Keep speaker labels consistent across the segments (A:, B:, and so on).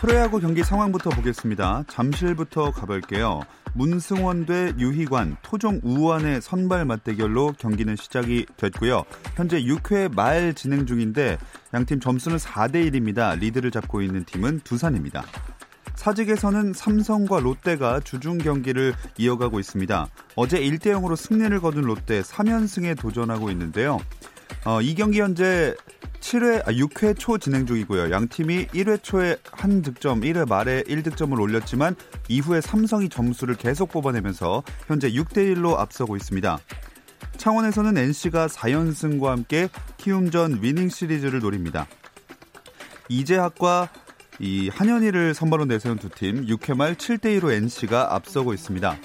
A: 프로야구 경기 상황부터 보겠습니다. 잠실부터 가볼게요. 문승원 대 유희관, 토종 우완의 선발 맞대결로 경기는 시작이 됐고요. 현재 6회 말 진행 중인데 양팀 점수는 4대 1입니다. 리드를 잡고 있는 팀은 두산입니다. 사직에서는 삼성과 롯데가 주중 경기를 이어가고 있습니다. 어제 1대 0으로 승리를 거둔 롯데 3연승에 도전하고 있는데요. 어, 이 경기 현재 7회, 아, 6회 초 진행 중이고요. 양 팀이 1회 초에 한 득점, 1회 말에 1득점을 올렸지만 이후에 삼성이 점수를 계속 뽑아내면서 현재 6대1로 앞서고 있습니다. 창원에서는 NC가 4연승과 함께 키움전 위닝 시리즈를 노립니다. 이재학과 이 한현희를 선발로 내세운 두 팀 6회 말 7대2로 NC가 앞서고 있습니다.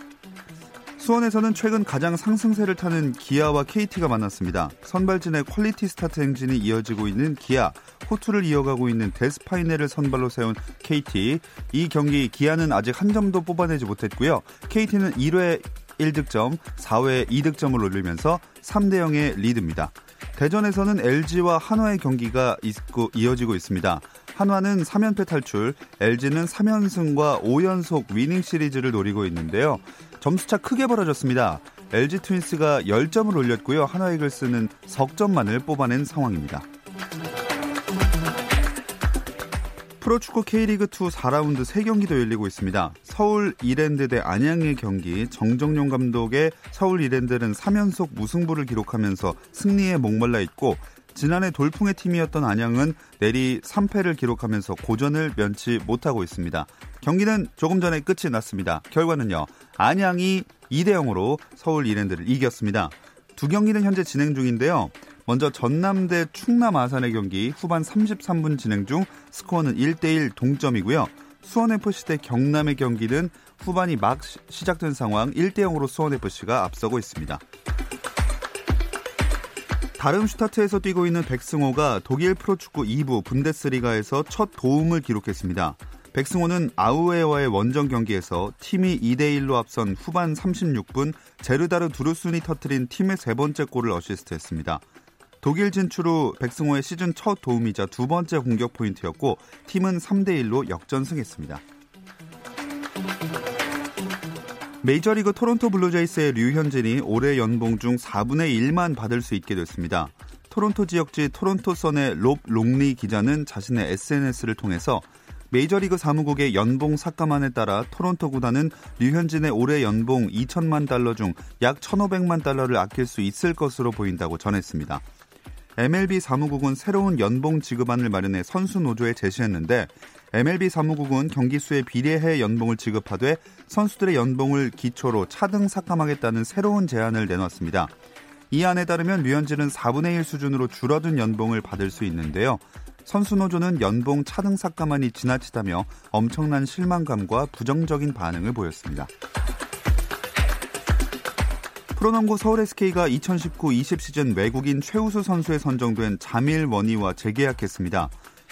A: 수원에서는 최근 가장 상승세를 타는 기아와 KT가 만났습니다. 선발진의 퀄리티 스타트 행진이 이어지고 있는 기아, 호투를 이어가고 있는 데스파이네를 선발로 세운 KT. 이 경기 기아는 아직 한 점도 뽑아내지 못했고요. KT는 1회 1득점, 4회 2득점을 올리면서 3대 0의 리드입니다. 대전에서는 LG와 한화의 경기가 있고 이어지고 있습니다. 한화는 3연패 탈출, LG는 3연승과 5연속 위닝 시리즈를 노리고 있는데요. 점수차 크게 벌어졌습니다. LG 트윈스가 10점을 올렸고요. 한화 이글스는 석점만을 뽑아낸 상황입니다. 프로축구 K리그2 4라운드 3경기도 열리고 있습니다. 서울 이랜드 대 안양의 경기 정정용 감독의 서울 이랜드는 3연속 무승부를 기록하면서 승리에 목말라 있고 지난해 돌풍의 팀이었던 안양은 내리 3패를 기록하면서 고전을 면치 못하고 있습니다. 경기는 조금 전에 끝이 났습니다. 결과는요. 안양이 2대 0으로 서울 이랜드를 이겼습니다. 두 경기는 현재 진행 중인데요. 먼저 전남대 충남 아산의 경기 후반 33분 진행 중 스코어는 1대1 동점이고요. 수원FC 대 경남의 경기는 후반이 막 시작된 상황 1대 0으로 수원FC가 앞서고 있습니다. 다름슈타트에서 뛰고 있는 백승호가 독일 프로축구 2부 분데스리가에서 첫 도움을 기록했습니다. 백승호는 아우에와의 원정 경기에서 팀이 2대1로 앞선 후반 36분 제르다르 두루순이 터트린 팀의 세 번째 골을 어시스트했습니다. 독일 진출 후 백승호의 시즌 첫 도움이자 두 번째 공격 포인트였고 팀은 3대1로 역전승했습니다. 메이저리그 토론토 블루제이스의 류현진이 올해 연봉 중 4분의 1만 받을 수 있게 됐습니다. 토론토 지역지 토론토 선의 롭 롱리 기자는 자신의 SNS를 통해서 메이저리그 사무국의 연봉 삭감안에 따라 토론토 구단은 류현진의 올해 연봉 2천만 달러 중 약 1,500만 달러를 아낄 수 있을 것으로 보인다고 전했습니다. MLB 사무국은 새로운 연봉 지급안을 마련해 선수 노조에 제시했는데 MLB 사무국은 경기 수에 비례해 연봉을 지급하되 선수들의 연봉을 기초로 차등 삭감하겠다는 새로운 제안을 내놨습니다. 이 안에 따르면 류현진은 4분의 1 수준으로 줄어든 연봉을 받을 수 있는데요. 선수 노조는 연봉 차등 삭감안이 지나치다며 엄청난 실망감과 부정적인 반응을 보였습니다. 프로농구 서울 SK가 2019-20 시즌 외국인 최우수 선수에 선정된 자밀 워니와 재계약했습니다.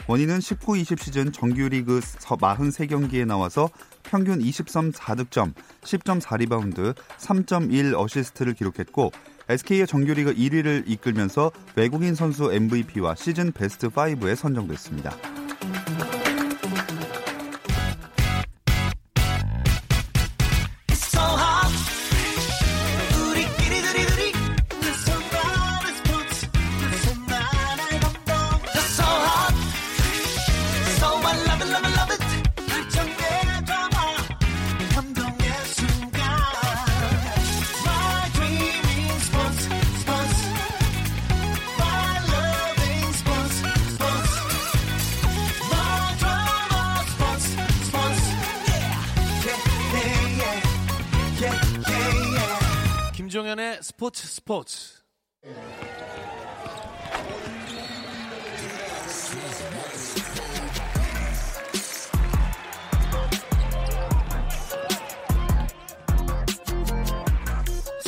A: 워니는 19-20 시즌 정규리그 43경기에 나와서 평균 20점 4득점, 10점 4리바운드, 3.1 어시스트를 기록했고 SK의 정규리그 1위를 이끌면서 외국인 선수 MVP와 시즌 베스트 5에 선정됐습니다.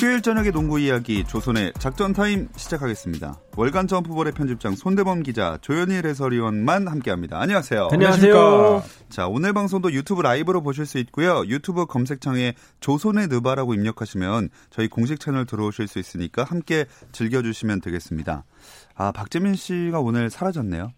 A: 수요일 저녁의 농구 이야기 조선의 작전 타임 시작하겠습니다. 월간 점프볼의 편집장 손대범 기자 조현일 해설위원만 함께합니다. 안녕하세요.
B: 안녕하세요.
A: 자 오늘 방송도 유튜브 라이브로 보실 수 있고요. 유튜브 검색창에 조선의 느바라고 입력하시면 저희 공식 채널 들어오실 수 있으니까 함께 즐겨주시면 되겠습니다. 아 박재민 씨가 오늘 사라졌네요.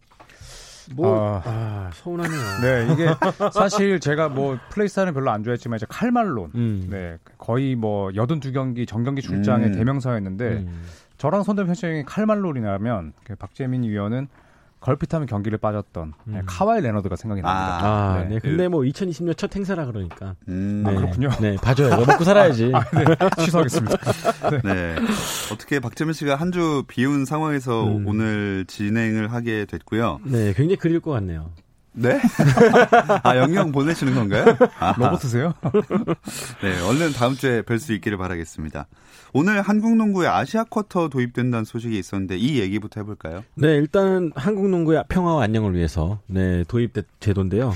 B: 뭐, 아, 아, 서운하네요.
C: 네, 이게 사실 제가 뭐 플레이스타일은 별로 안 좋아했지만 이제 칼말론, 음. 네, 거의 뭐 여든 두 경기 정경기 출장의 음. 대명사였는데 음. 저랑 손대표 편집장이 칼말론이라면 그 박재민 위원은 걸핏하면 경기를 빠졌던 네, 음. 카와이 레너드가 생각이 납니다.
B: 아, 네. 네. 근데 뭐 2020년 첫 행사라 그러니까.
C: 음. 네. 아, 그렇군요.
B: 네, 봐줘요. 이거 먹고 살아야지. 아, 네.
C: 취소하겠습니다.
A: 네. 네. 어떻게 박재민 씨가 한 주 비운 상황에서 음. 오늘 진행을 하게 됐고요.
B: 네, 굉장히 그릴 것 같네요.
A: 네? 아, 영영 보내시는 건가요?
C: 로봇이세요?
A: 네, 얼른 다음 주에 뵐 수 있기를 바라겠습니다. 오늘 한국 농구에 아시아 쿼터 도입된다는 소식이 있었는데 이 얘기부터 해볼까요?
B: 네, 일단 한국 농구의 평화와 안녕을 위해서 네 도입된 제도인데요.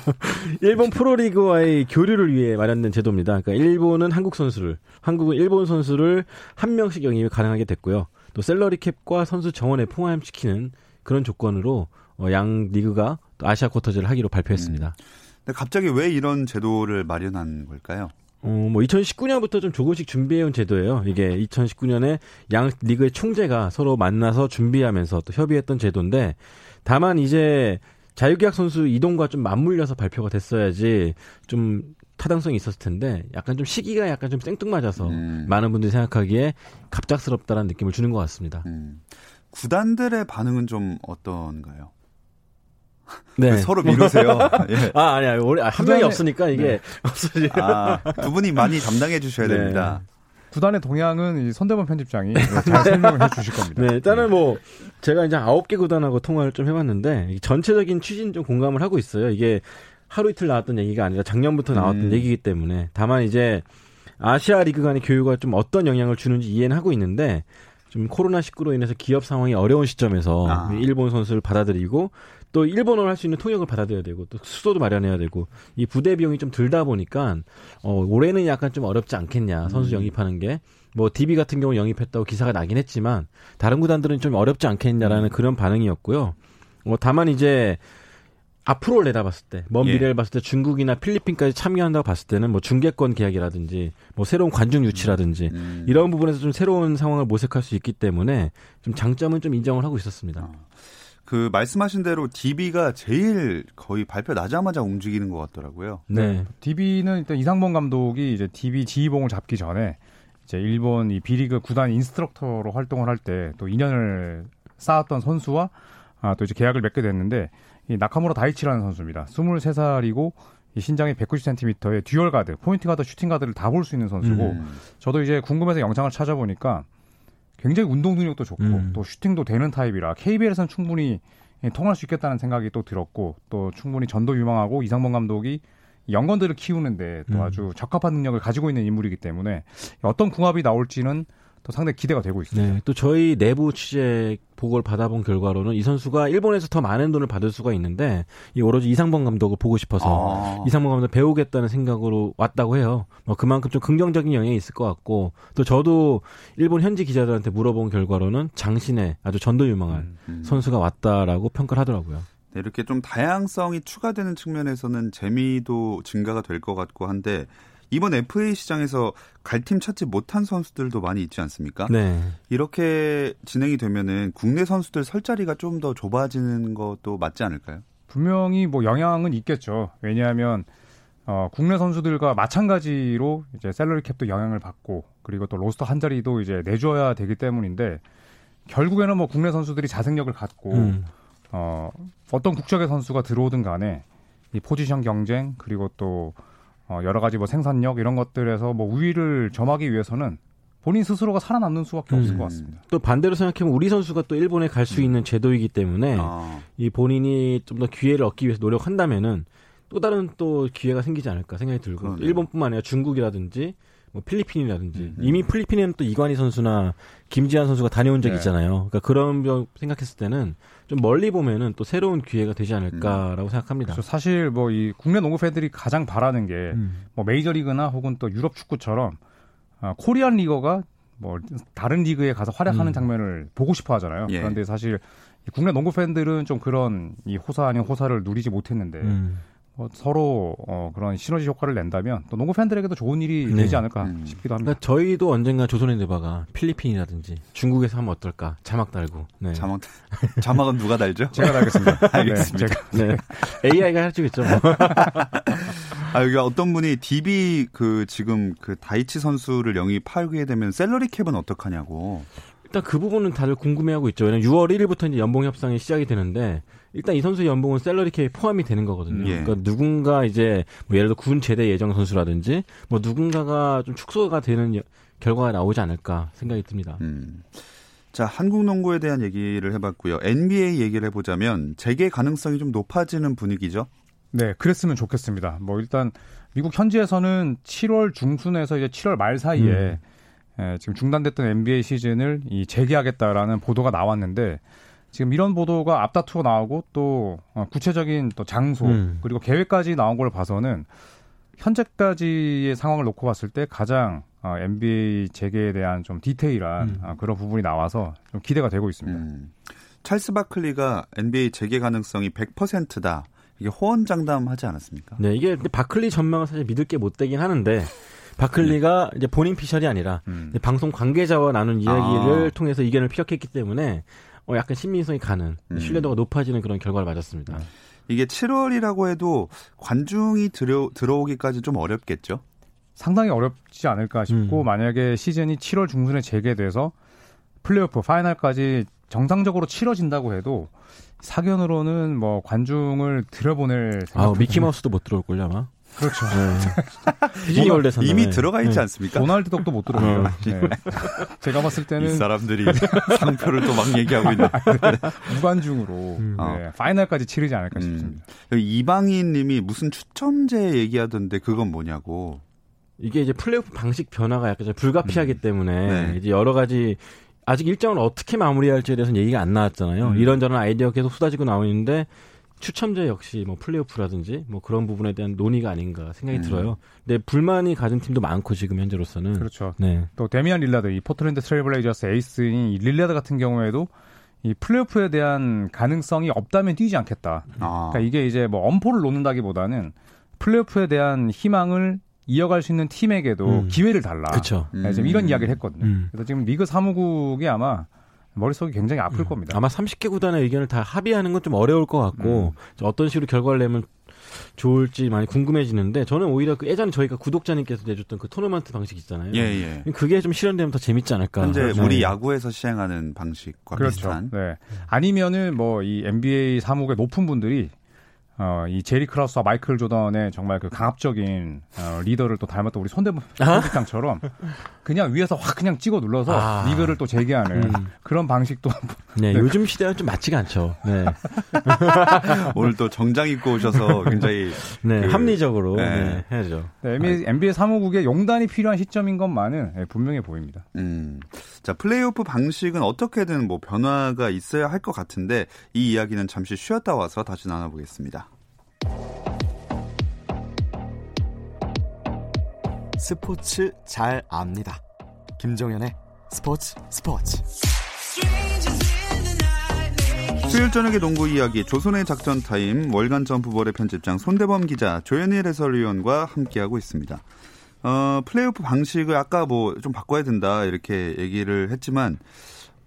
B: 일본 프로리그와의 교류를 위해 마련된 제도입니다. 그러니까 일본은 한국 선수를, 한국은 일본 선수를 한 명씩 영입이 가능하게 됐고요. 또 샐러리 캡과 선수 정원에 포함시키는 그런 조건으로 어, 양 리그가 아시아 쿼터제를 하기로 발표했습니다. 음.
A: 근데 갑자기 왜 이런 제도를 마련한 걸까요?
B: 어, 뭐 2019년부터 좀 조금씩 준비해온 제도예요. 이게 2019년에 양 리그의 총재가 서로 만나서 준비하면서 또 협의했던 제도인데 다만 이제 자유계약 선수 이동과 좀 맞물려서 발표가 됐어야지 좀 타당성이 있었을 텐데 약간 좀 시기가 약간 좀 생뚱맞아서 음. 많은 분들이 생각하기에 갑작스럽다는 느낌을 주는 것 같습니다. 음.
A: 구단들의 반응은 좀 어떤가요? 네. 서로 미루세요.
B: 예. 아, 아니야. 우리 한 명이 없으니까 이게 네. 없어지
A: 아, 두 분이 많이 담당해 주셔야 네. 됩니다.
C: 구단의 동향은 손대범 편집장이 잘 설명을 해 주실 겁니다.
B: 네, 일단은 뭐 제가 이제 아홉 개 구단하고 통화를 좀 해봤는데 전체적인 취지는 좀 공감을 하고 있어요. 이게 하루 이틀 나왔던 얘기가 아니라 작년부터 나왔던 음. 얘기이기 때문에 다만 이제 아시아 리그 간의 교류가 좀 어떤 영향을 주는지 이해는 하고 있는데 좀 코로나 19로 인해서 기업 상황이 어려운 시점에서 아. 일본 선수를 받아들이고 또 일본어를 할 수 있는 통역을 받아들여야 되고 또 수도도 마련해야 되고 이 부대 비용이 좀 들다 보니까 어 올해는 약간 좀 어렵지 않겠냐 선수 음. 영입하는 게 뭐 DB 같은 경우 영입했다고 기사가 나긴 했지만 다른 구단들은 좀 어렵지 않겠냐라는 음. 그런 반응이었고요. 뭐 다만 이제 앞으로 내다봤을 때, 먼 예. 미래를 봤을 때 중국이나 필리핀까지 참여한다고 봤을 때는 뭐 중계권 계약이라든지 뭐 새로운 관중 유치라든지 음. 이런 부분에서 좀 새로운 상황을 모색할 수 있기 때문에 좀 장점은 좀 인정을 하고 있었습니다. 어.
A: 그 말씀하신 대로 DB가 제일 거의 발표 나자마자 움직이는 것 같더라고요.
C: 네. DB는 일단 이상범 감독이 이제 DB 지휘봉을 잡기 전에 이제 일본 이 B리그 구단 인스트럭터로 활동을 할 때 또 인연을 쌓았던 선수와 아, 또 이제 계약을 맺게 됐는데 이 나카무라 다이치라는 선수입니다. 23살이고 이 신장이 190cm의 듀얼 가드, 포인트 가드, 슈팅 가드를 다 볼 수 있는 선수고 음. 저도 이제 궁금해서 영상을 찾아보니까 굉장히 운동 능력도 좋고 음. 또 슈팅도 되는 타입이라 KBL에서는 충분히 통할 수 있겠다는 생각이 또 들었고 또 충분히 전도 유망하고 이상범 감독이 영건들을 키우는데 또 음. 아주 적합한 능력을 가지고 있는 인물이기 때문에 어떤 궁합이 나올지는 또 상당히 기대가 되고 있습니다.
B: 네, 또 저희 내부 취재 보고를 받아본 결과로는 이 선수가 일본에서 더 많은 돈을 받을 수가 있는데 이 오로지 이상범 감독을 보고 싶어서 아. 이상범 감독 배우겠다는 생각으로 왔다고 해요. 뭐 그만큼 좀 긍정적인 영향이 있을 것 같고 또 저도 일본 현지 기자들한테 물어본 결과로는 장신의 아주 전도 유망한 음, 음. 선수가 왔다라고 평가를 하더라고요.
A: 네, 이렇게 좀 다양성이 추가되는 측면에서는 재미도 증가가 될 것 같고 한데 이번 FA 시장에서 갈 팀 찾지 못한 선수들도 많이 있지 않습니까? 네. 이렇게 진행이 되면은 국내 선수들 설 자리가 좀 더 좁아지는 것도 맞지 않을까요?
C: 분명히 뭐 영향은 있겠죠. 왜냐하면 어, 국내 선수들과 마찬가지로 이제 셀러리 캡도 영향을 받고 그리고 또 로스터 한 자리도 이제 내줘야 되기 때문인데 결국에는 뭐 국내 선수들이 자생력을 갖고 음. 어, 어떤 국적의 선수가 들어오든 간에 이 포지션 경쟁 그리고 또 어, 여러 가지 뭐 생산력 이런 것들에서 뭐 우위를 점하기 위해서는 본인 스스로가 살아남는 수밖에 음. 없을 것 같습니다.
B: 또 반대로 생각하면 우리 선수가 또 일본에 갈수 음. 있는 제도이기 때문에 아. 이 본인이 좀 더 기회를 얻기 위해서 노력한다면은 또 다른 또 기회가 생기지 않을까 생각이 들고 그러네요. 일본뿐만 아니라 중국이라든지 뭐 필리핀이라든지 음. 이미 필리핀에는 또 이관희 선수나 김지한 선수가 다녀온 적이 네. 있잖아요. 그러니까 그런 점 생각했을 때는 좀 멀리 보면은 또 새로운 기회가 되지 않을까라고 음. 생각합니다.
C: 그렇죠. 사실 뭐 이 국내 농구 팬들이 가장 바라는 게뭐 음. 메이저리그나 혹은 또 유럽 축구처럼 어, 코리안 리거가 뭐 다른 리그에 가서 활약하는
B: 음.
C: 장면을 보고 싶어 하잖아요.
A: 예.
C: 그런데 사실 국내 농구 팬들은 좀 그런 이 호사 아닌 호사를 누리지 못했는데
B: 음.
C: 뭐 서로 어, 그런 시너지 효과를 낸다면 또 농구 팬들에게도 좋은 일이
B: 네.
C: 되지 않을까
A: 음.
C: 싶기도 합니다.
B: 그러니까 저희도 언젠가 조선핸드바가 필리핀이라든지 중국에서 하면 어떨까 자막 달고 네.
A: 자막 자막은 누가 달죠?
C: 제가 달겠습니다.
A: 알겠습니다.
C: 네, 제가
B: 네. AI가 해주겠죠. 뭐.
A: 아 여기 어떤 분이 DB 그 지금 그 다이치 선수를 영입하게 되면 셀러리 캡은 어떡하냐고.
B: 일단 그 부분은 다들 궁금해하고 있죠. 왜냐면 6월 1일부터 이제 연봉 협상이 시작이 되는데 일단 이 선수의 연봉은 셀러리 캡에 포함이 되는 거거든요.
A: 예.
B: 그러니까 누군가 이제 뭐 예를 들어 군 제대 예정 선수라든지 뭐 누군가가 좀 축소가 되는 여- 결과가 나오지 않을까 생각이 듭니다.
A: 음. 자, 한국 농구에 대한 얘기를 해봤고요. NBA 얘기를 해보자면 재개 가능성이 좀 높아지는 분위기죠.
C: 네, 그랬으면 좋겠습니다. 뭐 일단 미국 현지에서는 7월 중순에서 이제 7월 말 사이에 예, 지금 중단됐던 NBA 시즌을 이 재개하겠다라는 보도가 나왔는데 지금 이런 보도가 앞다투어 나오고 또 어, 구체적인 또 장소
B: 음.
C: 그리고 계획까지 나온 걸 봐서는 현재까지의 상황을 놓고 봤을 때 가장 어, NBA 재개에 대한 좀 디테일한
B: 음.
C: 어, 그런 부분이 나와서 좀 기대가 되고 있습니다.
A: 음. 찰스 바클리가 NBA 재개 가능성이 100%다. 이게 호언장담하지 않았습니까?
B: 네, 이게 바클리 전망은 사실 믿을 게 못 되긴 하는데 바클리가 이제 본인 피셜이 아니라
C: 음.
B: 방송 관계자와 나눈 이야기를
A: 아.
B: 통해서 의견을 피력했기 때문에 어, 약간 신빙성이 가는
A: 음.
B: 신뢰도가 높아지는 그런 결과를 맞았습니다.
A: 이게 7월이라고 해도 관중이 들어, 들어오기까지 좀 어렵겠죠?
C: 상당히 어렵지 않을까 싶고
B: 음.
C: 만약에 시즌이 7월 중순에 재개돼서 플레이오프 파이널까지 정상적으로 치러진다고 해도 사견으로는 뭐 관중을 들여보낼
B: 아,
C: 생각
B: 미키마우스도 못 들어올걸요, 아마?
C: 그렇죠.
B: 네. 디즈니 월드에서
A: 이미 들어가 있지
B: 네.
A: 않습니까?
C: 도날드 덕도 못. 어. 네. 제가 봤을
A: 이
C: 때는
A: 사람들이 상표를 또 막 얘기하고 있는.
C: 무관중으로
B: 음.
C: 네, 파이널까지 치르지 않을까
A: 음.
C: 싶습니다.
A: 여기 이방인 님이 무슨 추첨제 얘기하던데 그건 뭐냐고.
B: 이게 이제 플레이오프 방식 변화가 약간 좀 불가피하기 때문에
A: 네.
B: 이제 여러 가지 아직 일정을 어떻게 마무리할지에 대해서는 얘기가 안 나왔잖아요.
C: 음.
B: 이런저런 아이디어가 계속 쏟아지고 나오는데 추첨제 역시 뭐 플레이오프라든지 뭐 그런 부분에 대한 논의가 아닌가 생각이
A: 음.
B: 들어요. 근데 불만이 가진 팀도 많고 지금 현재로서는
C: 그렇죠.
B: 네.
C: 또 데미안 릴라드 이 포틀랜드 트레일블레이저스 에이스인 이 릴라드 같은 경우에도 이 플레이오프에 대한 가능성이 없다면 뛰지 않겠다.
A: 아.
C: 그러니까 이게 이제 뭐 엄포를 놓는다기보다는 플레이오프에 대한 희망을 이어갈 수 있는 팀에게도
B: 음.
C: 기회를 달라.
B: 그렇죠.
C: 네, 지금 이런 이야기를 했거든요.
B: 음.
C: 그래서 지금 리그 사무국이 아마 머릿속이 굉장히 아플 겁니다.
B: 아마 30개 구단의 의견을 다 합의하는 건 좀 어려울 것 같고
C: 음.
B: 어떤 식으로 결과를 내면 좋을지 많이 궁금해지는데 저는 오히려 그 예전에 저희가 구독자님께서 내줬던 그 토너먼트 방식 있잖아요.
A: 예, 예.
B: 그게 좀 실현되면 더 재밌지 않을까.
A: 현재
B: 네.
A: 우리 야구에서 시행하는 방식과
C: 그렇죠.
A: 비슷한.
C: 네. 아니면은 뭐 이 NBA 사무국의 높은 분들이 어, 이 제리 크라우스와 마이클 조던의 정말 그 강압적인 어, 리더를 또 닮았던 우리 손대문
B: 아?
C: 편집장처럼 그냥 위에서 확 그냥 찍어 눌러서
B: 아.
C: 리그를 또 재개하는
B: 음.
C: 그런 방식도
B: 네,
C: 네.
B: 요즘 시대와 좀 맞지가 않죠. 네,
A: 오늘 또 정장 입고 오셔서 굉장히
B: 네,
A: 그-
B: 합리적으로
A: 네.
B: 네, 해야죠.
C: 네, NBA, NBA 사무국의 용단이 필요한 시점인 것만은 네, 분명해 보입니다.
A: 음. 자, 플레이오프 방식은 어떻게든 뭐 변화가 있어야 할 것 같은데 이 이야기는 잠시 쉬었다 와서 다시 나눠보겠습니다.
D: 스포츠 잘 압니다. 김정현의 스포츠 스포츠.
A: 수요일 저녁의 농구 이야기 조손의 작전 타임 월간 점프볼의 편집장 손대범 기자 조현일 해설위원과 함께하고 있습니다. 어, 플레이오프 방식을 아까 뭐 좀 바꿔야 된다 이렇게 얘기를 했지만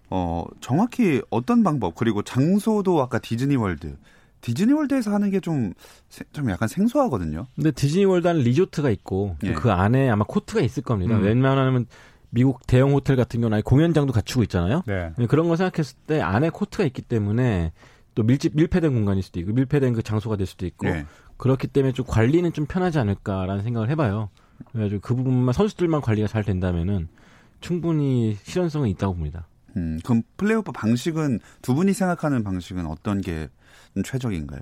A: 어, 정확히 어떤 방법 그리고 장소도 아까 디즈니 월드 디즈니 월드에서 하는 게좀좀 약간 생소하거든요.
B: 근데 디즈니 월드 안에 리조트가 있고
A: 예.
B: 그 안에 아마 코트가 있을 겁니다.
C: 음.
B: 웬만하면 미국 대형 호텔 같은 경우는 아예 공연장도 갖추고 있잖아요.
C: 네.
B: 네, 그런 거 생각했을 때 안에 코트가 있기 때문에 또 밀집 밀폐된 공간일 수도 있고 밀폐된 그 장소가 될 수도 있고
A: 예.
B: 그렇기 때문에 좀 관리는 좀 편하지 않을까라는 생각을 해봐요. 그래가지고 그 부분만 선수들만 관리가 잘 된다면은 충분히 실현성은 있다고 봅니다.
A: 음, 그럼 플레이오프 방식은 두 분이 생각하는 방식은 어떤 게 최적인가요?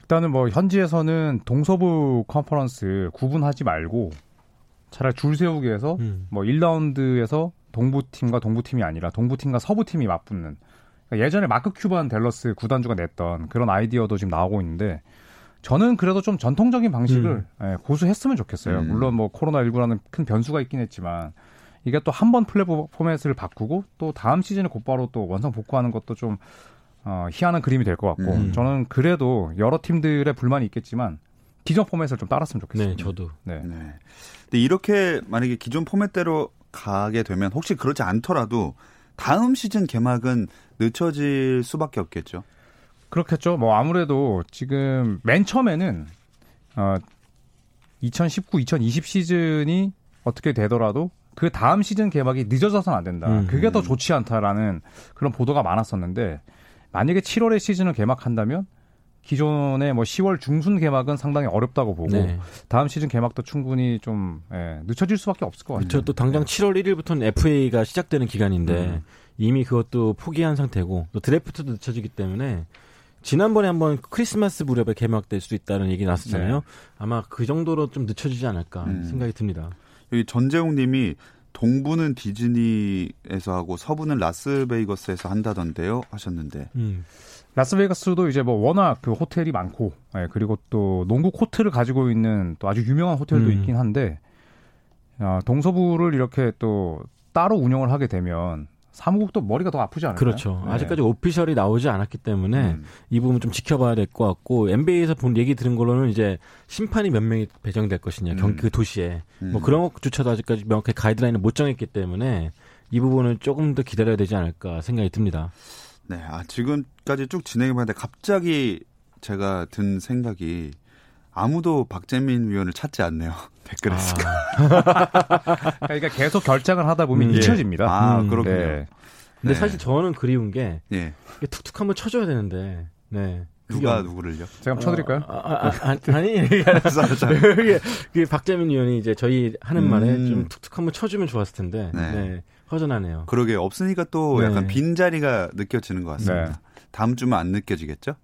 C: 일단은 뭐 현지에서는 동서부 컨퍼런스 구분하지 말고 차라리 줄 세우기 해서
B: 음.
C: 뭐 1라운드에서 동부팀과 동부팀이 아니라 동부팀과 서부팀이 맞붙는 그러니까 예전에 마크 큐반 댈러스 구단주가 냈던 그런 아이디어도 지금 나오고 있는데 저는 그래도 좀 전통적인 방식을
B: 음.
C: 예, 고수했으면 좋겠어요.
A: 음.
C: 물론 뭐 코로나19라는 큰 변수가 있긴 했지만 이게 또 한 번 플레이 포맷을 바꾸고 또 다음 시즌에 곧바로 또 원상 복구하는 것도 좀 어, 희한한 그림이 될 것 같고
A: 음.
C: 저는 그래도 여러 팀들의 불만이 있겠지만 기존 포맷을 좀 따랐으면 좋겠습니다.
B: 네, 저도.
C: 네.
A: 네. 근데 이렇게 만약에 기존 포맷대로 가게 되면 혹시 그렇지 않더라도 다음 시즌 개막은 늦춰질 수밖에 없겠죠.
C: 그렇겠죠. 뭐 아무래도 지금 맨 처음에는 어 2019, 2020 시즌이 어떻게 되더라도 그 다음 시즌 개막이 늦어져서는 안 된다.
B: 음.
C: 그게 더 좋지 않다라는 그런 보도가 많았었는데 만약에 7월에 시즌을 개막한다면 기존의 뭐 10월 중순 개막은 상당히 어렵다고 보고
B: 네.
C: 다음 시즌 개막도 충분히 좀 예, 늦춰질 수밖에 없을 것 같아요.
B: 그렇죠. 또 당장 7월 1일부터는 FA가 시작되는 기간인데
A: 음.
B: 이미 그것도 포기한 상태고 또 드래프트도 늦춰지기 때문에 지난번에 한번 크리스마스 무렵에 개막될 수 있다는 얘기 나왔었잖아요.
C: 네.
B: 아마 그 정도로 좀 늦춰지지 않을까
A: 음.
B: 생각이 듭니다.
A: 여기 전재웅 님이 동부는 디즈니에서 하고 서부는 라스베이거스에서 한다던데요 하셨는데
B: 음.
C: 라스베이거스도 이제 뭐 워낙 그 호텔이 많고 예, 그리고 또 농구 코트를 가지고 있는 또 아주 유명한 호텔도
B: 음.
C: 있긴 한데 어, 동서부를 이렇게 또 따로 운영을 하게 되면 사무국도 머리가 더 아프지 않을까요?
B: 그렇죠.
C: 네.
B: 아직까지 오피셜이 나오지 않았기 때문에
C: 음.
B: 이 부분 좀 지켜봐야 될 것 같고 NBA에서 본 얘기 들은 걸로는 이제 심판이 몇 명이 배정될 것이냐 경,
A: 음.
B: 그 도시에
A: 음.
B: 뭐 그런 것조차도 아직까지 명확하게 가이드라인을 못 정했기 때문에 이 부분은 조금 더 기다려야 되지 않을까 생각이 듭니다.
A: 네, 아, 지금까지 쭉 진행해봤는데 갑자기 제가 든 생각이 아무도 박재민 위원을 찾지 않네요. 댓글에서.
C: 그러니까 계속 결장을 하다 보면
B: 음.
C: 잊혀집니다.
A: 아,
B: 음,
A: 그렇군요.
C: 네.
B: 근데
A: 네.
B: 사실 저는 그리운 게
A: 예.
B: 이게 툭툭 한번 쳐줘야 되는데 네.
A: 누가
B: 그게
A: 누구를요?
C: 제가 한번 쳐드릴까요?
B: 아, 아, 아, 아, 니 이게 이게 그 박재민 의원이 이제 저희 하는 말에
A: 음.
B: 좀 툭툭 한번 쳐주면 좋았을 텐데
A: 네.
B: 네. 허전하네요.
A: 그러게 없으니까 또
B: 네.
A: 약간 빈 자리가 느껴지는 것 같습니다.
C: 네.
A: 다음 주면 안 느껴지겠죠?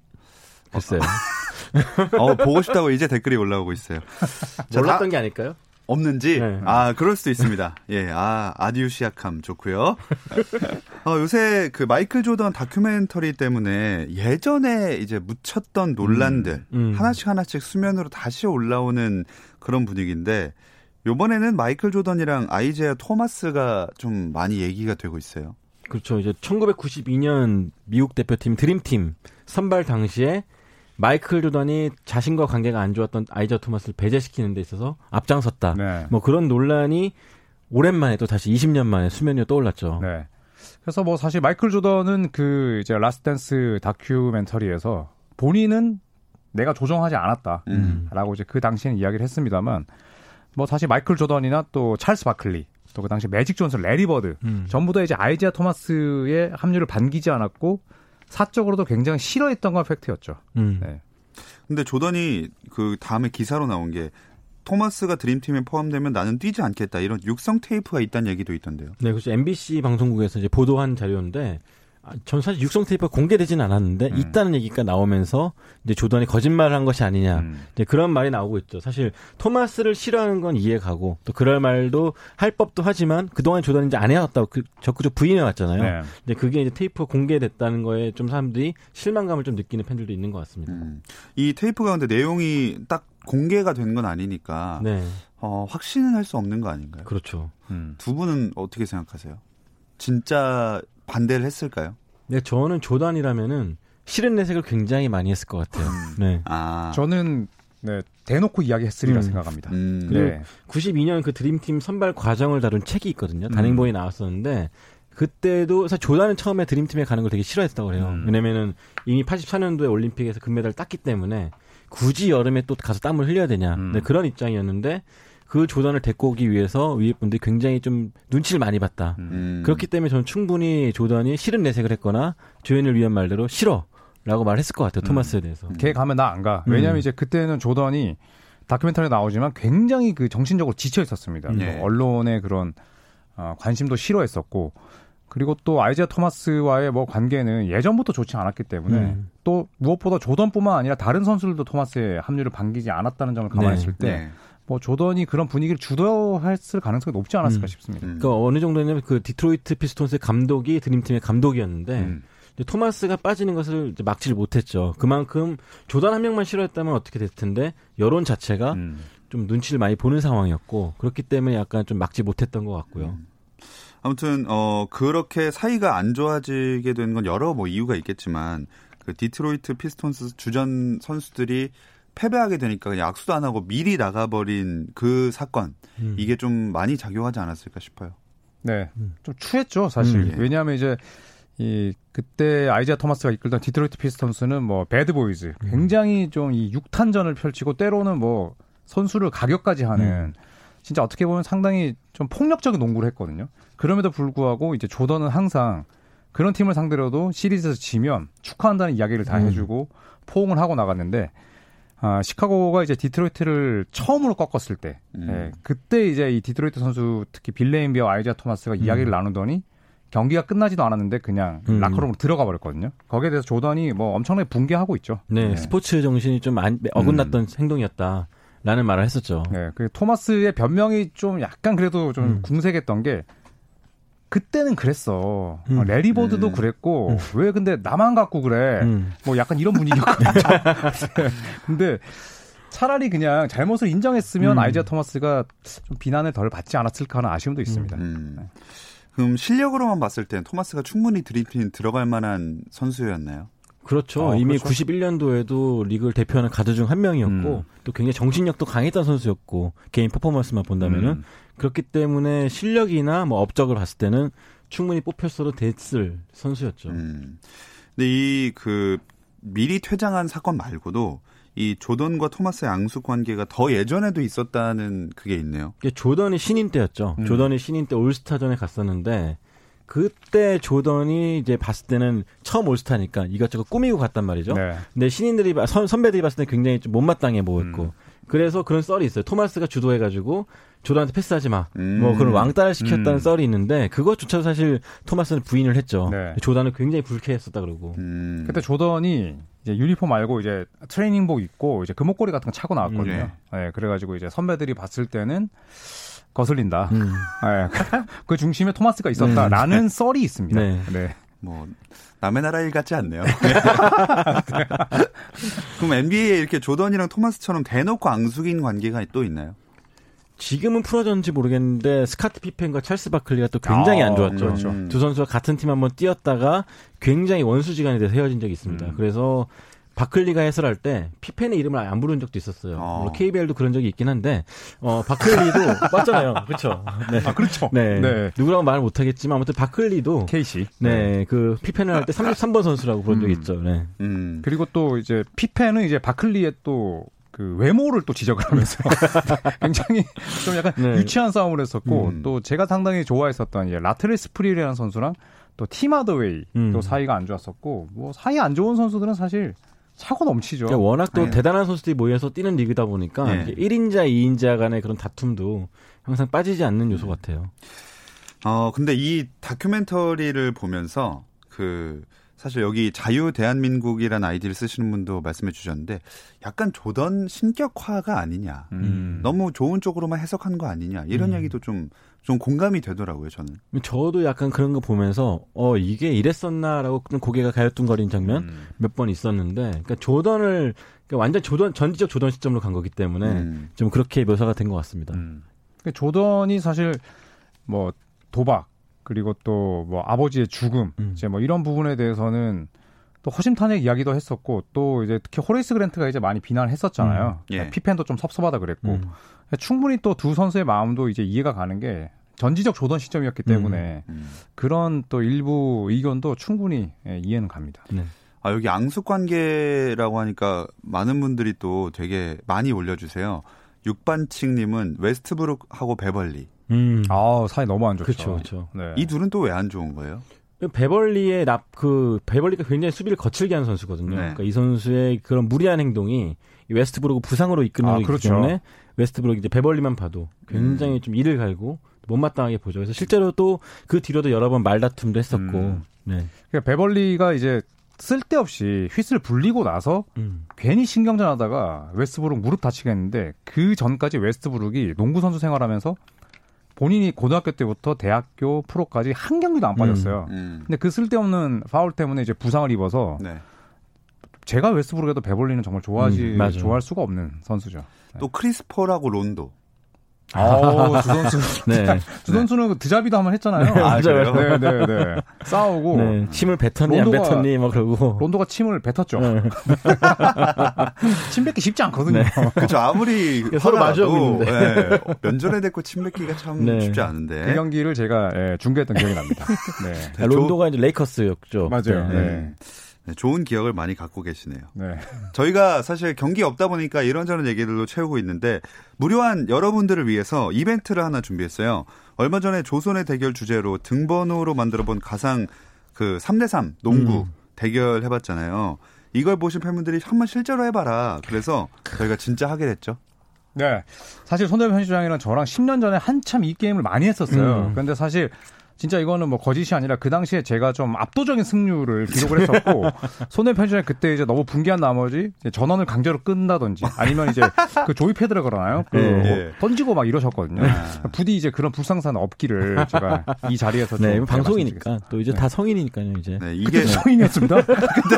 B: 글쎄요.
A: 어, 보고 싶다고 이제 댓글이 올라오고 있어요. 자,
B: 몰랐던
A: 다-
B: 게 아닐까요?
A: 없는지?
B: 네.
A: 아, 그럴 수도 있습니다. 예, 아, 아디우 시약함 좋고요. 어, 요새 그 마이클 조던 다큐멘터리 때문에 예전에 이제 묻혔던 논란들
B: 음.
A: 하나씩 하나씩 수면으로 다시 올라오는 그런 분위기인데 요번에는 마이클 조던이랑 아이제아 토마스가 좀 많이 얘기가 되고 있어요.
B: 그렇죠. 이제 1992년 미국 대표팀 드림팀 선발 당시에 마이클 조던이 자신과 관계가 안 좋았던 아이제아 토마스를 배제시키는 데 있어서 앞장섰다.
C: 네.
B: 뭐 그런 논란이 오랜만에 또 다시 20년 만에 수면 위로 떠올랐죠.
C: 네. 그래서 뭐 사실 마이클 조던은 그 이제 라스트 댄스 다큐멘터리에서 본인은 내가 조정하지 않았다.
A: 음.
C: 라고 이제 그 당시에는 이야기를 했습니다만 뭐 사실 마이클 조던이나 또 찰스 바클리 또 그 당시 매직 존스, 레리 버드
B: 음.
C: 전부 다 이제 아이제아 토마스의 합류를 반기지 않았고 사적으로도 굉장히 싫어했던 건 팩트였죠.
B: 음.
C: 네.
A: 근데 조던이 그 다음에 기사로 나온 게 토마스가 드림팀에 포함되면 나는 뛰지 않겠다 이런 육성 테이프가 있다는 얘기도 있던데요.
B: 네, 그렇죠. NBC 방송국에서 이제 보도한 자료인데, 아, 전 사실 육성 테이프가 공개되지는 않았는데
C: 음.
B: 있다는 얘기가 나오면서 이제 조던이 거짓말을 한 것이 아니냐.
C: 음.
B: 이제 그런 말이 나오고 있죠. 사실 토마스를 싫어하는 건 이해가고 또 그럴 말도 할 법도 하지만 그동안 조던이 이제 안 해왔다고 그 적극적 부인해 왔잖아요.
C: 네.
B: 이제 그게 이제 테이프가 공개됐다는 거에 좀 사람들이 실망감을 좀 느끼는 팬들도 있는 것 같습니다.
A: 음. 이 테이프가 근데 내용이 딱 공개가 된 건 아니니까
B: 네,
A: 어, 확신은 할 수 없는 거 아닌가요?
B: 그렇죠.
C: 음.
A: 두 분은 어떻게 생각하세요? 진짜 반대를 했을까요?
B: 네, 저는 조던이라면은 싫은 내색을 굉장히 많이 했을 것 같아요. 네.
A: 아,
C: 저는 네, 대놓고 이야기했으리라
B: 음.
C: 생각합니다.
A: 음,
C: 네.
B: 92년 그 드림팀 선발 과정을 다룬 책이 있거든요. 단행본이 나왔었는데 그때도 사실 조단은 처음에 드림팀에 가는 걸 되게 싫어했다고 그래요.
C: 음.
B: 왜냐면은 이미 84년도에 올림픽에서 금메달을 땄기 때문에 굳이 여름에 또 가서 땀을 흘려야 되냐.
C: 음.
B: 네, 그런 입장이었는데 그 조단을 데리고 오기 위해서 위에 분들이 굉장히 좀 눈치를 많이 봤다.
A: 음.
B: 그렇기 때문에 저는 충분히 조단이 싫은 내색을 했거나 조연을 위한 말대로 싫어. 라고 말했을 것 같아요. 토마스에 대해서.
C: 걔 가면 나 안 가.
B: 음.
C: 왜냐하면 이제 그때는 조던이 다큐멘터리 나오지만 굉장히 그 정신적으로 지쳐 있었습니다.
A: 네.
C: 뭐 언론의 그런 어, 관심도 싫어했었고 그리고 또 아이지아 토마스와의 뭐 관계는 예전부터 좋지 않았기 때문에
B: 음.
C: 또 무엇보다 조던뿐만 아니라 다른 선수들도 토마스의 합류를 반기지 않았다는 점을 감안했을 때
A: 네.
C: 뭐 조던이 그런 분위기를 주도했을 가능성이 높지 않았을까
B: 음.
C: 싶습니다.
A: 음.
B: 그러니까 어느 정도냐면 그 디트로이트 피스톤스의 감독이 드림팀의 감독이었는데
C: 음.
B: 토마스가 빠지는 것을 막지를 못했죠. 그만큼 조단 한 명만 싫어했다면 어떻게 됐을 텐데 여론 자체가 음. 좀 눈치를 많이 보는 상황이었고 그렇기 때문에 약간 좀 막지 못했던 것 같고요. 음.
A: 아무튼 어 그렇게 사이가 안 좋아지게 된 건 여러 뭐 이유가 있겠지만 그 디트로이트 피스톤스 주전 선수들이 패배하게 되니까 그냥 악수도 안 하고 미리 나가버린 그 사건 음. 이게 좀 많이 작용하지 않았을까 싶어요.
C: 네, 음. 좀 추했죠 사실. 음, 예. 왜냐하면 이제 이 그때 아이제아 토마스가 이끌던 디트로이트 피스톤스는 뭐 배드보이즈 음. 굉장히 좀이 육탄전을 펼치고 때로는 뭐 선수를 가격까지 하는 음. 진짜 어떻게 보면 상당히 좀 폭력적인 농구를 했거든요. 그럼에도 불구하고 이제 조던은 항상 그런 팀을 상대로도 시리즈에서 지면 축하한다는 이야기를 다 음. 해주고 포옹을 하고 나갔는데 아, 시카고가 이제 디트로이트를 처음으로 꺾었을 때, 음. 예, 그때 이제 이 디트로이트 선수 특히 빌 레임비어와 아이제아 토마스가 음. 이야기를 나누더니 경기가 끝나지도 않았는데 그냥 음. 라커룸으로 들어가 버렸거든요. 거기에 대해서 조던이 뭐 엄청나게 분개하고 있죠.
B: 네, 네. 스포츠 정신이 좀 안, 어긋났던 음. 행동이었다. 라는 말을 했었죠.
C: 네, 그 토마스의 변명이 좀 약간 그래도 좀 음. 궁색했던 게 그때는 그랬어. 음. 레리 버드도 음. 그랬고 음. 왜 근데 나만 갖고 그래? 음. 뭐 약간 이런 분위기였거든요. 근데 차라리 그냥 잘못을 인정했으면 음. 아이자 토마스가 좀 비난을 덜 받지 않았을까 하는 아쉬움도 있습니다. 음.
A: 네. 그럼 실력으로만 봤을 땐 토마스가 충분히 드림팀 들어갈 만한 선수였나요?
B: 그렇죠. 어, 이미 그렇죠. 91년도에도 리그를 대표하는 가드 중 한 명이었고 음. 또 굉장히 정신력도 강했던 선수였고 개인 퍼포먼스만 본다면은 음. 그렇기 때문에 실력이나 뭐 업적을 봤을 때는 충분히 뽑혔어도 됐을 선수였죠. 음.
A: 근데 이 그 미리 퇴장한 사건 말고도 이 조던과 토마스의 앙숙 관계가 더 예전에도 있었다는 그게 있네요.
B: 조던이 신인 때였죠. 음. 조던이 신인 때 올스타전에 갔었는데 그때 조던이 이제 봤을 때는 처음 올스타니까 이것저것 꾸미고 갔단 말이죠. 네. 근데 신인들이 선, 선배들이 봤을 때 굉장히 좀 못마땅해 보였고 음. 그래서 그런 썰이 있어요. 토마스가 주도해가지고 조던한테 패스하지 마. 음. 뭐 그런 왕따를 시켰다는 음. 썰이 있는데 그것조차도 사실 토마스는 부인을 했죠. 네. 조던은 굉장히 불쾌했었다 그러고.
C: 음. 그때 조던이 이제 유니폼 말고 이제 트레이닝복 입고 이제 금목걸이 같은 거 차고 나왔거든요. 네. 네 그래가지고 이제 선배들이 봤을 때는 거슬린다. 음. 네. 그 중심에 토마스가 있었다라는 음. 썰이 있습니다. 네. 네.
A: 뭐 남의 나라 일 같지 않네요. 그럼 NBA에 이렇게 조던이랑 토마스처럼 대놓고 앙숙인 관계가 또 있나요?
B: 지금은 풀어졌는지 모르겠는데 스카티 피펜과 찰스 바클리가 또 굉장히 아, 안 좋았죠. 그렇죠. 두 선수가 같은 팀 한번 뛰었다가 굉장히 원수지간이 돼서 헤어진 적이 있습니다. 음. 그래서 바클리가 해설할 때 피펜의 이름을 안 부른 적도 있었어요. 어. KBL도 그런 적이 있긴 한데 어 바클리도 맞잖아요. 그렇죠.
C: 네. 아 그렇죠.
B: 네. 네. 누구라고 말을 못 하겠지만 아무튼 바클리도
C: 케이시.
B: 네. 네. 그 피펜을 할 때 33번 선수라고 부른 적이 음. 있죠. 네.
C: 음. 그리고 또 이제 피펜은 이제 바클리의 또그 외모를 또 지적을 하면서 굉장히 좀 약간 네. 유치한 싸움을 했었고 음. 또 제가 상당히 좋아했었던 이제 라트렐 스프리웰이라는 선수랑 또 팀 하더웨이 음. 또 사이가 안 좋았었고 뭐 사이 안 좋은 선수들은 사실 차고 넘치죠.
B: 그러니까 워낙 또 네. 대단한 선수들이 모여서 뛰는 리그다 보니까 네. 1인자, 2인자 간의 그런 다툼도 항상 빠지지 않는 요소 같아요.
A: 어, 근데 이 다큐멘터리를 보면서 그 사실 여기 자유 대한민국이라는 아이디를 쓰시는 분도 말씀해 주셨는데 약간 조던 신격화가 아니냐. 음. 너무 좋은 쪽으로만 해석한 거 아니냐. 이런 음. 얘기도 좀, 좀 공감이 되더라고요, 저는.
B: 저도 약간 그런 거 보면서, 어, 이게 이랬었나라고 고개가 가요뚱거리는 장면 음. 몇번 있었는데, 그러니까 조던을, 그러니까 완전 조던, 전지적 조던 시점으로 간 거기 때문에 음. 좀 그렇게 묘사가 된 것 같습니다. 음.
C: 그러니까 조던이 사실 뭐 도박, 그리고 또 뭐 아버지의 죽음 음. 이제 뭐 이런 부분에 대해서는 또 허심탄회 이야기도 했었고 또 이제 특히 호레이스 그랜트가 이제 많이 비난을 했었잖아요. 음. 예. 피펜도 좀 섭섭하다 그랬고 음. 충분히 또 두 선수의 마음도 이제 이해가 가는 게 전지적 조던 시점이었기 때문에 음. 음. 그런 또 일부 의견도 충분히 예, 이해는 갑니다. 네.
A: 아 여기 앙숙 관계라고 하니까 많은 분들이 또 되게 많이 올려주세요. 육반칙님은 웨스트브룩하고 베벌리.
C: 음. 아 사이 너무 안 좋죠.
B: 그렇죠, 그렇죠.
A: 네. 이 둘은 또 왜 안 좋은 거예요?
B: 베벌리의 납그 베벌리가 굉장히 수비를 거칠게 하는 선수거든요. 네. 그러니까 이 선수의 그런 무리한 행동이 웨스트브룩을 부상으로 이끄는 아, 거기 그렇죠. 때문에 웨스트브룩 이제 베벌리만 봐도 굉장히 음. 좀 이를 갈고 못마땅하게 보죠. 그래서 실제로 또 그 뒤로도 여러 번 말다툼도 했었고. 음. 네.
C: 그러니까 베벌리가 이제 쓸데없이 휘슬 불리고 나서 음. 괜히 신경전하다가 웨스트브룩 무릎 다치게 됐는데 그 전까지 웨스트브룩이 농구 선수 생활하면서 본인이 고등학교 때부터 대학교 프로까지 한 경기도 안 빠졌어요.
A: 음.
C: 근데 그 쓸데없는 파울 때문에 이제 부상을 입어서
A: 네.
C: 제가 웨스브룩에도 베벌리는 정말 좋아하지
B: 음.
C: 좋아할 수가 없는 선수죠.
A: 또 크리스퍼라고 론도.
C: 아우, 두 선수.
B: 네.
C: 두 선수는 그 드자비도 한번 했잖아요.
A: 아, 그래요?
C: 네, 네, 네. 싸우고
B: 네. 침을 뱉었니 안
C: 론도가-
B: 뱉었니 뭐 그러고.
C: 론도가 침을 뱉었죠.
B: 네.
C: 침 뱉기 쉽지 않거든요.
A: 그렇죠. 아무리
B: 서로 마주하고 있는데.
A: 예, 면전에 대고 침 뱉기가 참
B: 네.
A: 쉽지 않은데.
C: 그 경기를 제가 예, 중계했던 기억이 납니다. 네.
B: 아, 론도가 이제 레이커스였죠.
C: 맞아요.
B: 네.
C: 네.
A: 네, 좋은 기억을 많이 갖고 계시네요.
C: 네.
A: 저희가 사실 경기 없다 보니까 이런저런 얘기들로 채우고 있는데 무료한 여러분들을 위해서 이벤트를 하나 준비했어요. 얼마 전에 조선의 대결 주제로 등번호로 만들어본 가상 그 3대3 농구
B: 음.
A: 대결 해봤잖아요. 이걸 보신 팬분들이 한번 실제로 해봐라. 그래서 저희가 진짜 하게 됐죠.
C: 네. 사실 손대범 편집장이랑 저랑 10년 전에 한참 이 게임을 많이 했었어요.
B: 음.
C: 그런데 사실 진짜 이거는 뭐 거짓이 아니라 그 당시에 제가 좀 압도적인 승률을 기록을 했었고 손대범 편집장이 그때 이제 너무 분개한 나머지 이제 전원을 강제로 끈다든지 아니면 이제 그 조이패드라 그러나요? 그
B: 네.
A: 네.
C: 던지고 막 이러셨거든요. 부디 이제 그런 불상사는 없기를 제가 이 자리에서
B: 네, 방송이니까 또 이제
C: 네.
B: 다 성인이니까요, 이제.
A: 네, 이게
C: 성인이었습니다.
B: 그때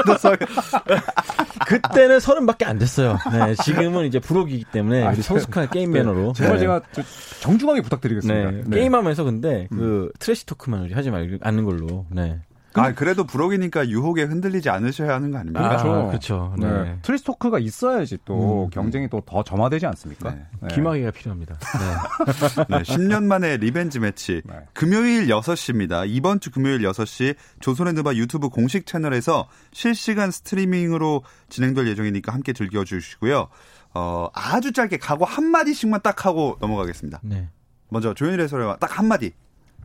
B: 는 서른밖에 안 됐어요. 네, 지금은 이제 불혹이기 때문에 우리 성숙한 게임 매너로.
C: 정말
B: 네.
C: 제가 좀 정중하게 부탁드리겠습니다.
B: 네,
C: 네.
B: 게임하면서 근데 그 trash talk만 하지 말고 않는 걸로. 네.
A: 아 그래도 불혹이니까 유혹에 흔들리지 않으셔야 하는 거 아닙니까?
C: 그렇죠.
B: 그렇죠.
C: 네.
B: 네.
C: trash talk가 있어야지 또
B: 음.
C: 경쟁이 또 더 점화되지 않습니까?
A: 네.
C: 네.
B: 귀마개가 필요합니다. 네.
A: 네, 10년 만에 revenge match.
C: 네.
A: 금요일 6시입니다. 이번 주 금요일 6시 조선의 누바 유튜브 공식 채널에서 실시간 스트리밍으로 진행될 예정이니까 함께 즐겨주시고요. 어, 아주 짧게 각오 한 마디씩만 딱 하고 넘어가겠습니다.
B: 네.
A: 먼저 조현일 해설위원 딱 한 마디.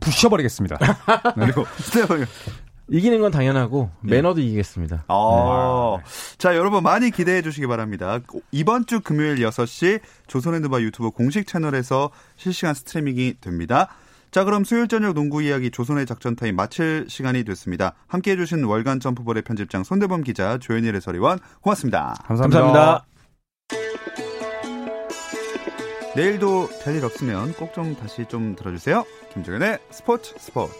C: 부셔버리겠습니다.
A: 그리고 스테반
B: 이기는 건 당연하고 매너도 이기겠습니다.
A: 어. 자, 여러분 많이 기대해 주시기 바랍니다. 이번 주 금요일 6시 조선의 누바 유튜브 공식 채널에서 실시간 스트리밍이 됩니다. 자, 그럼 수요일 저녁 농구 이야기 조선의 작전 타임 마칠 시간이 됐습니다. 함께 해 주신 월간 점프볼의 편집장 손대범 기자, 조현일 해설위원 고맙습니다.
C: 감사합니다.
B: 감사합니다.
A: 내일도 별일 없으면 꼭 좀 다시 좀 들어주세요. 김정현의 스포츠 스포츠.